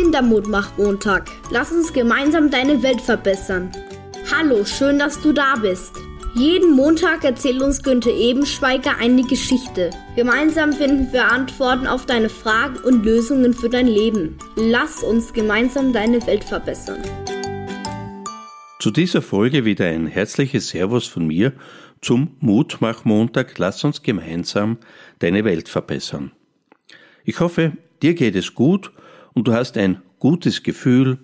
14. Mutmach-Montag. Lass uns gemeinsam deine Welt verbessern. Hallo, schön, dass du da bist. Jeden Montag erzählt uns Günther Ebenschweiger eine Geschichte. Gemeinsam finden wir Antworten auf deine Fragen und Lösungen für dein Leben. Lass uns gemeinsam deine Welt verbessern. Zu dieser Folge wieder ein herzliches Servus von mir zum Mutmach-Montag. Lass uns gemeinsam deine Welt verbessern. Ich hoffe, dir geht es gut und du hast ein gutes Gefühl.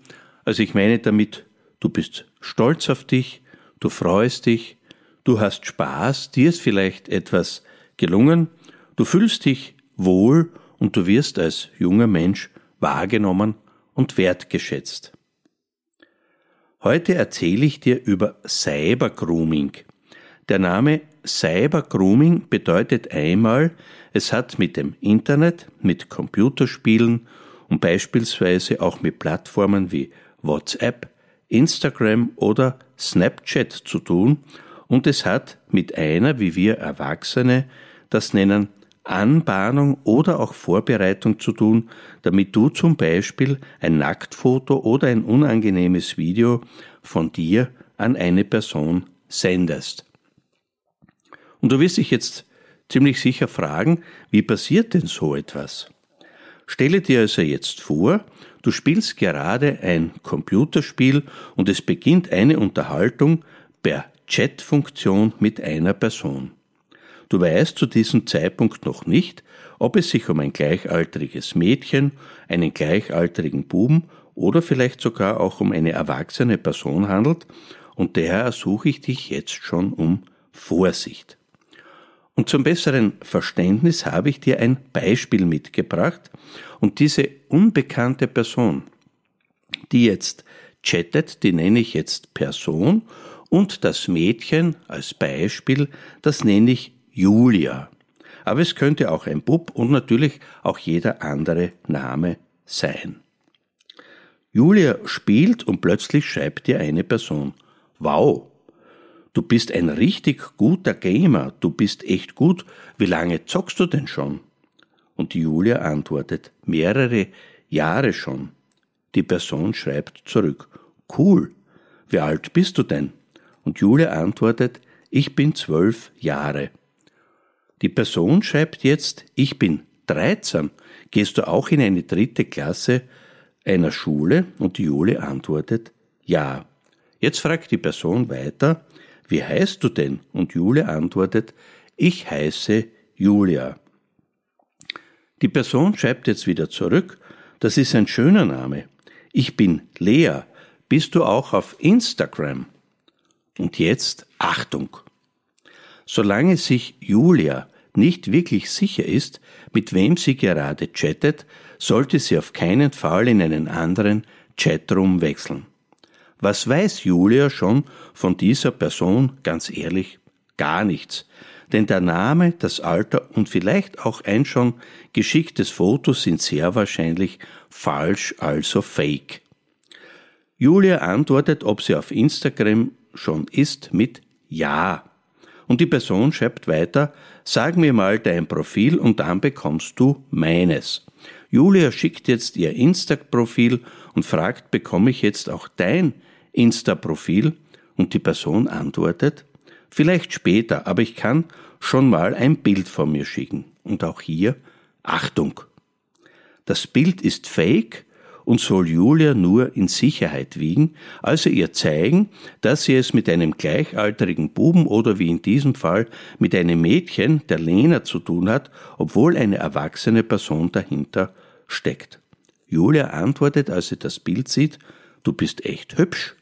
Also ich meine damit, du bist stolz auf dich, du freust dich, du hast Spaß, dir ist vielleicht etwas gelungen, du fühlst dich wohl und du wirst als junger Mensch wahrgenommen und wertgeschätzt. Heute erzähle ich dir über Cybergrooming. Der Name Cybergrooming bedeutet einmal, es hat mit dem Internet, mit Computerspielen und beispielsweise auch mit Plattformen wie WhatsApp, Instagram oder Snapchat zu tun und es hat mit einer, wie wir Erwachsene das nennen, Anbahnung oder auch Vorbereitung zu tun, damit du zum Beispiel ein Nacktfoto oder ein unangenehmes Video von dir an eine Person sendest. Und du wirst dich jetzt ziemlich sicher fragen, wie passiert denn so etwas? Stelle dir also jetzt vor, du spielst gerade ein Computerspiel und es beginnt eine Unterhaltung per Chatfunktion mit einer Person. Du weißt zu diesem Zeitpunkt noch nicht, ob es sich um ein gleichaltriges Mädchen, einen gleichaltrigen Buben oder vielleicht sogar auch um eine erwachsene Person handelt, und daher ersuche ich dich jetzt schon um Vorsicht. Und zum besseren Verständnis habe ich dir ein Beispiel mitgebracht und diese unbekannte Person, die jetzt chattet, die nenne ich jetzt Person und das Mädchen als Beispiel, das nenne ich Julia. Aber es könnte auch ein Bub und natürlich auch jeder andere Name sein. Julia spielt und plötzlich schreibt dir eine Person. Wow, du bist ein richtig guter Gamer, du bist echt gut, wie lange zockst du denn schon? Und Julia antwortet, mehrere Jahre schon. Die Person schreibt zurück, cool, wie alt bist du denn? Und Julia antwortet, ich bin zwölf Jahre. Die Person schreibt jetzt, ich bin 13. Gehst du auch in eine dritte Klasse einer Schule? Und Julia antwortet, ja. Jetzt fragt die Person weiter, wie heißt du denn? Und Julia antwortet, ich heiße Julia. Die Person schreibt jetzt wieder zurück, das ist ein schöner Name. Ich bin Lea. Bist du auch auf Instagram? Und jetzt Achtung! Solange sich Julia nicht wirklich sicher ist, mit wem sie gerade chattet, sollte sie auf keinen Fall in einen anderen Chatroom wechseln. Was weiß Julia schon von dieser Person, ganz ehrlich, gar nichts. Denn der Name, das Alter und vielleicht auch ein schon geschicktes Foto sind sehr wahrscheinlich falsch, also fake. Julia antwortet, ob sie auf Instagram schon ist mit Ja. Und die Person schreibt weiter, sag mir mal dein Profil und dann bekommst du meines. Julia schickt jetzt ihr Insta-Profil und fragt, bekomme ich jetzt auch dein Insta-Profil? Und die Person antwortet, vielleicht später, aber ich kann schon mal ein Bild von mir schicken. Und auch hier, Achtung! Das Bild ist fake und soll Julia nur in Sicherheit wiegen, also ihr zeigen, dass sie es mit einem gleichaltrigen Buben oder wie in diesem Fall mit einem Mädchen, der Lena, zu tun hat, obwohl eine erwachsene Person dahinter steckt. Julia antwortet, als sie das Bild sieht, du bist echt hübsch.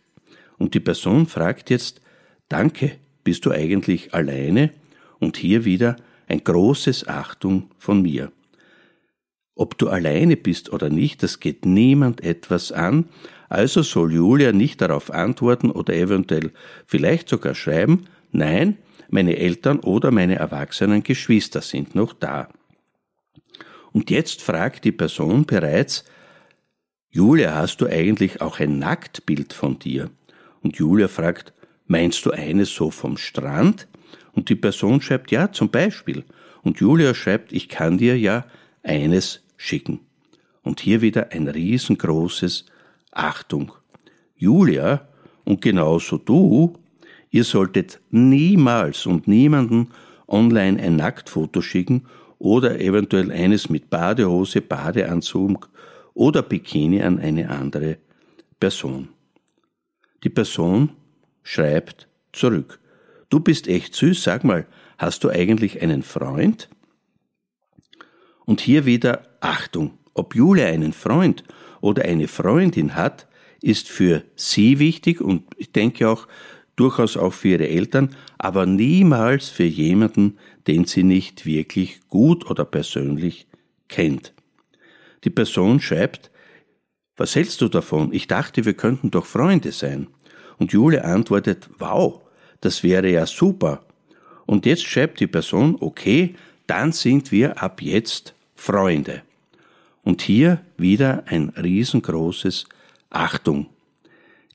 Und die Person fragt jetzt, danke, bist du eigentlich alleine? Und hier wieder ein großes Achtung von mir. Ob du alleine bist oder nicht, das geht niemand etwas an, also soll Julia nicht darauf antworten oder eventuell vielleicht sogar schreiben, nein, meine Eltern oder meine erwachsenen Geschwister sind noch da. Und jetzt fragt die Person bereits, Julia, hast du eigentlich auch ein Nacktbild von dir? Und Julia fragt, meinst du eines so vom Strand? Und die Person schreibt, ja, zum Beispiel. Und Julia schreibt, ich kann dir ja eines schicken. Und hier wieder ein riesengroßes Achtung. Julia und genauso du, ihr solltet niemals und niemanden online ein Nacktfoto schicken oder eventuell eines mit Badehose, Badeanzug oder Bikini an eine andere Person. Die Person schreibt zurück. Du bist echt süß, sag mal, hast du eigentlich einen Freund? Und hier wieder Achtung, ob Julia einen Freund oder eine Freundin hat, ist für sie wichtig und ich denke auch durchaus auch für ihre Eltern, aber niemals für jemanden, den sie nicht wirklich gut oder persönlich kennt. Die Person schreibt, was hältst du davon? Ich dachte, wir könnten doch Freunde sein. Und Jule antwortet, wow, das wäre ja super. Und jetzt schreibt die Person, okay, dann sind wir ab jetzt Freunde. Und hier wieder ein riesengroßes Achtung.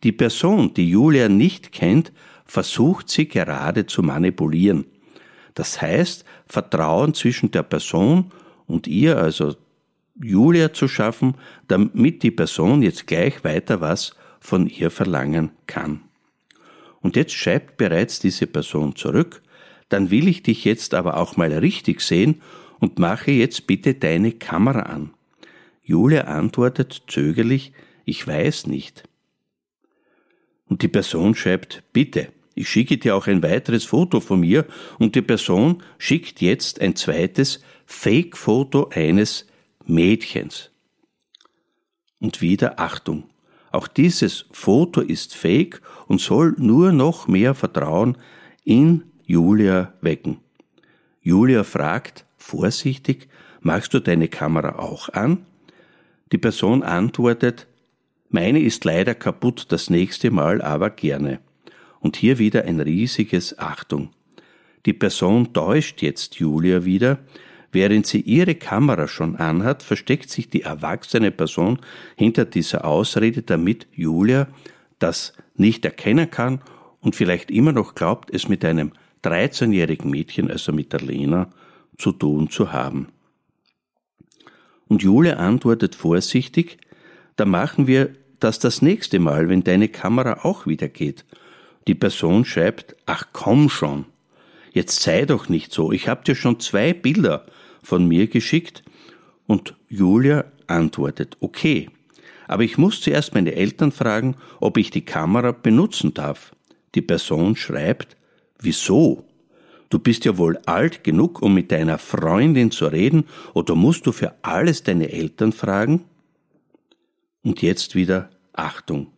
Die Person, die Julia nicht kennt, versucht sie gerade zu manipulieren. Das heißt, Vertrauen zwischen der Person und ihr, also Julia zu schaffen, damit die Person jetzt gleich weiter was von ihr verlangen kann. Und jetzt schreibt bereits diese Person zurück, dann will ich dich jetzt aber auch mal richtig sehen und mache jetzt bitte deine Kamera an. Julia antwortet zögerlich, ich weiß nicht. Und die Person schreibt, bitte, ich schicke dir auch ein weiteres Foto von mir und die Person schickt jetzt ein zweites Fake-Foto eines Mädchens. Und wieder Achtung, auch dieses Foto ist fake und soll nur noch mehr Vertrauen in Julia wecken. Julia fragt vorsichtig, machst du deine Kamera auch an? Die Person antwortet, meine ist leider kaputt, das nächste Mal aber gerne. Und hier wieder ein riesiges Achtung. Die Person täuscht jetzt Julia wieder, Während sie ihre Kamera schon anhat, versteckt sich die erwachsene Person hinter dieser Ausrede, damit Julia das nicht erkennen kann und vielleicht immer noch glaubt, es mit einem 13-jährigen Mädchen, also mit der Lena, zu tun zu haben. Und Julia antwortet vorsichtig, da machen wir das das nächste Mal, wenn deine Kamera auch wieder geht. Die Person schreibt, ach komm schon, jetzt sei doch nicht so, ich hab dir schon zwei Bilder von mir geschickt und Julia antwortet, okay, aber ich muss zuerst meine Eltern fragen, ob ich die Kamera benutzen darf. Die Person schreibt, wieso? Du bist ja wohl alt genug, um mit deiner Freundin zu reden, oder musst du für alles deine Eltern fragen? Und jetzt wieder Achtung.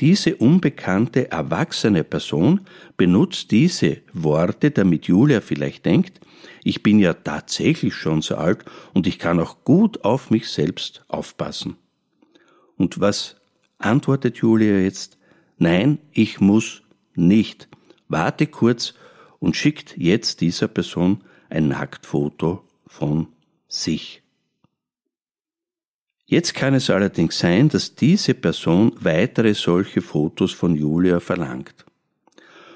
Diese unbekannte erwachsene Person benutzt diese Worte, damit Julia vielleicht denkt, ich bin ja tatsächlich schon so alt und ich kann auch gut auf mich selbst aufpassen. Und was antwortet Julia jetzt? Nein, ich muss nicht. Warte kurz und schickt jetzt dieser Person ein Nacktfoto von sich. Jetzt kann es allerdings sein, dass diese Person weitere solche Fotos von Julia verlangt.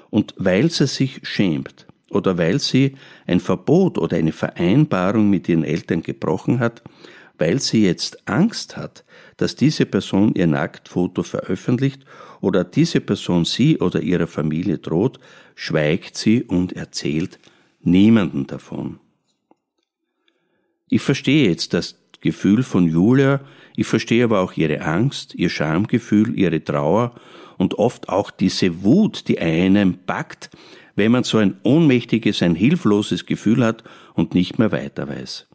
Und weil sie sich schämt oder weil sie ein Verbot oder eine Vereinbarung mit ihren Eltern gebrochen hat, weil sie jetzt Angst hat, dass diese Person ihr Nacktfoto veröffentlicht oder diese Person sie oder ihrer Familie droht, schweigt sie und erzählt niemanden davon. Ich verstehe jetzt, dass Gefühl von Julia, ich verstehe aber auch ihre Angst, ihr Schamgefühl, ihre Trauer und oft auch diese Wut, die einem packt, wenn man so ein ohnmächtiges, ein hilfloses Gefühl hat und nicht mehr weiter weiß.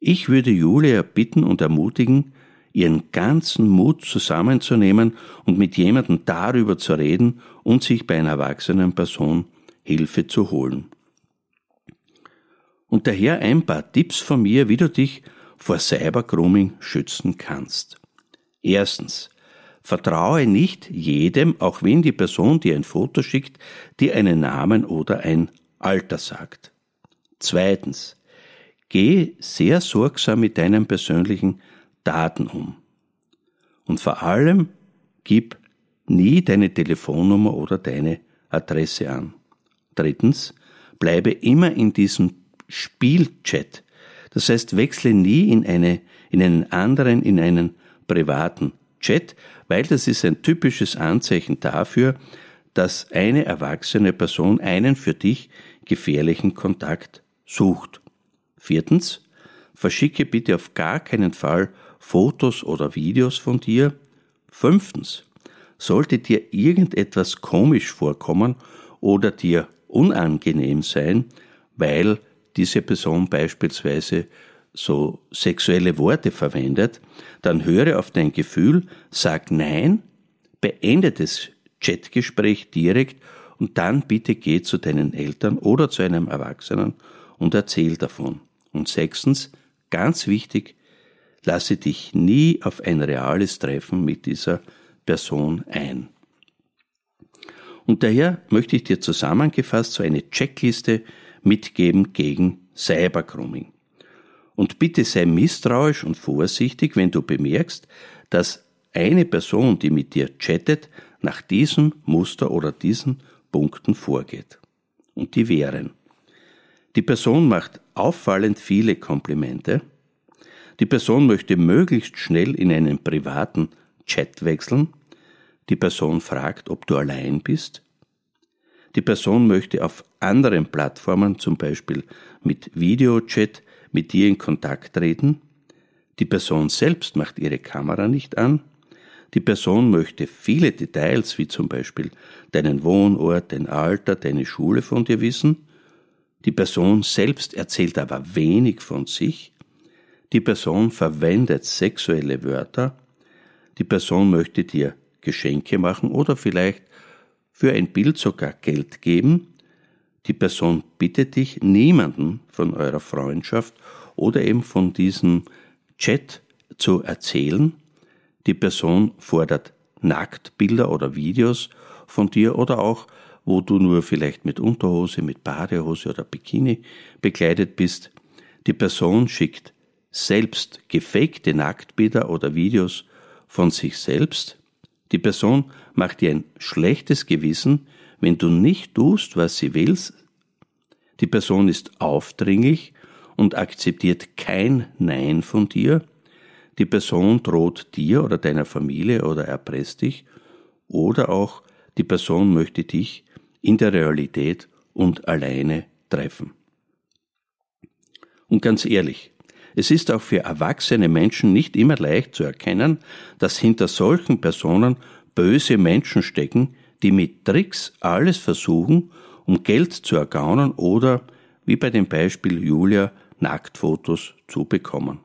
Ich würde Julia bitten und ermutigen, ihren ganzen Mut zusammenzunehmen und mit jemandem darüber zu reden und sich bei einer erwachsenen Person Hilfe zu holen. Und daher ein paar Tipps von mir, wie du dich vor Cybergrooming schützen kannst. Erstens. Vertraue nicht jedem, auch wenn die Person dir ein Foto schickt, dir einen Namen oder ein Alter sagt. Zweitens. Geh sehr sorgsam mit deinen persönlichen Daten um. Und vor allem gib nie deine Telefonnummer oder deine Adresse an. Drittens. Bleibe immer in diesem Spielchat das heißt, wechsle nie in eine in einen anderen, in einen privaten Chat, weil das ist ein typisches Anzeichen dafür, dass eine erwachsene Person einen für dich gefährlichen Kontakt sucht. Viertens, verschicke bitte auf gar keinen Fall Fotos oder Videos von dir. Fünftens, sollte dir irgendetwas komisch vorkommen oder dir unangenehm sein, weil diese Person beispielsweise so sexuelle Worte verwendet, dann höre auf dein Gefühl, sag Nein, beende das Chatgespräch direkt und dann bitte geh zu deinen Eltern oder zu einem Erwachsenen und erzähl davon. Und sechstens, ganz wichtig, lasse dich nie auf ein reales Treffen mit dieser Person ein. Und daher möchte ich dir zusammengefasst so eine Checkliste mitgeben gegen Cybergrooming. Und bitte sei misstrauisch und vorsichtig, wenn du bemerkst, dass eine Person, die mit dir chattet, nach diesem Muster oder diesen Punkten vorgeht. Und die wären. Die Person macht auffallend viele Komplimente. Die Person möchte möglichst schnell in einen privaten Chat wechseln. Die Person fragt, ob du allein bist. Die Person möchte auf anderen Plattformen, zum Beispiel mit Videochat, mit dir in Kontakt treten. Die Person selbst macht ihre Kamera nicht an. Die Person möchte viele Details, wie zum Beispiel deinen Wohnort, dein Alter, deine Schule von dir wissen. Die Person selbst erzählt aber wenig von sich. Die Person verwendet sexuelle Wörter. Die Person möchte dir Geschenke machen oder vielleicht für ein Bild sogar Geld geben. Die Person bittet dich, niemanden von eurer Freundschaft oder eben von diesem Chat zu erzählen, die Person fordert Nacktbilder oder Videos von dir oder auch, wo du nur vielleicht mit Unterhose, mit Badehose oder Bikini bekleidet bist. Die Person schickt selbst gefakte Nacktbilder oder Videos von sich selbst. Die Person macht dir ein schlechtes Gewissen, wenn du nicht tust, was sie willst. Die Person ist aufdringlich und akzeptiert kein Nein von dir. Die Person droht dir oder deiner Familie oder erpresst dich oder auch die Person möchte dich in der Realität und alleine treffen. Und ganz ehrlich, es ist auch für erwachsene Menschen nicht immer leicht zu erkennen, dass hinter solchen Personen böse Menschen stecken, die mit Tricks alles versuchen, um Geld zu ergaunen oder, wie bei dem Beispiel Julia, Nacktfotos zu bekommen.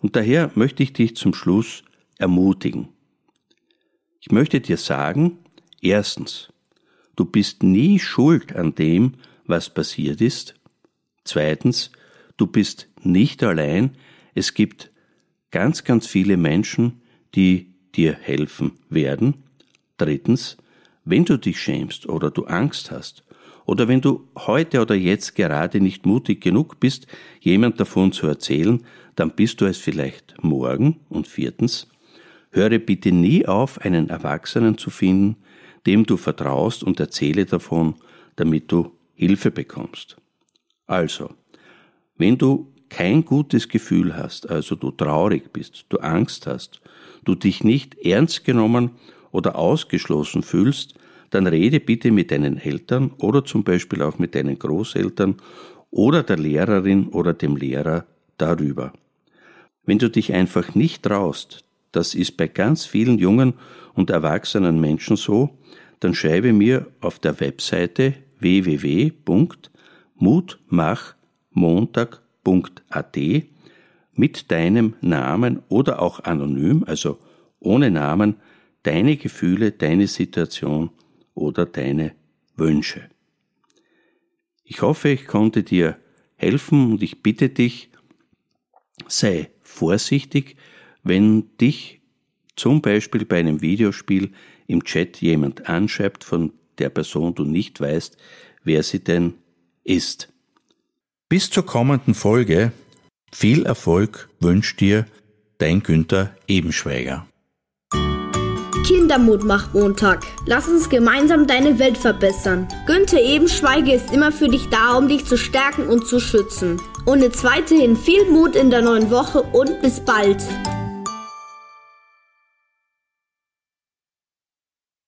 Und daher möchte ich dich zum Schluss ermutigen. Ich möchte dir sagen, erstens, du bist nie schuld an dem, was passiert ist. Zweitens, du bist nicht allein. Es gibt ganz, ganz viele Menschen, die dir helfen werden. Drittens, wenn du dich schämst oder du Angst hast oder wenn du heute oder jetzt gerade nicht mutig genug bist, jemand davon zu erzählen, dann bist du es vielleicht morgen. Und viertens, höre bitte nie auf, einen Erwachsenen zu finden, dem du vertraust und erzähle davon, damit du Hilfe bekommst. Also, wenn du kein gutes Gefühl hast, also du traurig bist, du Angst hast, du dich nicht ernst genommen oder ausgeschlossen fühlst, dann rede bitte mit deinen Eltern oder zum Beispiel auch mit deinen Großeltern oder der Lehrerin oder dem Lehrer darüber. Wenn du dich einfach nicht traust, das ist bei ganz vielen jungen und erwachsenen Menschen so, dann schreibe mir auf der Webseite www.mutmachmontag.at mit deinem Namen oder auch anonym, also ohne Namen, deine Gefühle, deine Situation oder deine Wünsche. Ich hoffe, ich konnte dir helfen und ich bitte dich, sei vorsichtig, wenn dich zum Beispiel bei einem Videospiel im Chat jemand anschreibt, von der Person du nicht weißt, wer sie denn ist. Bis zur kommenden Folge. Viel Erfolg wünscht dir dein Günther Ebenschweiger. Kindermut macht Montag. Lass uns gemeinsam deine Welt verbessern. Günther Ebenschweige ist immer für dich da, um dich zu stärken und zu schützen. Und jetzt weiterhin viel Mut in der neuen Woche und bis bald.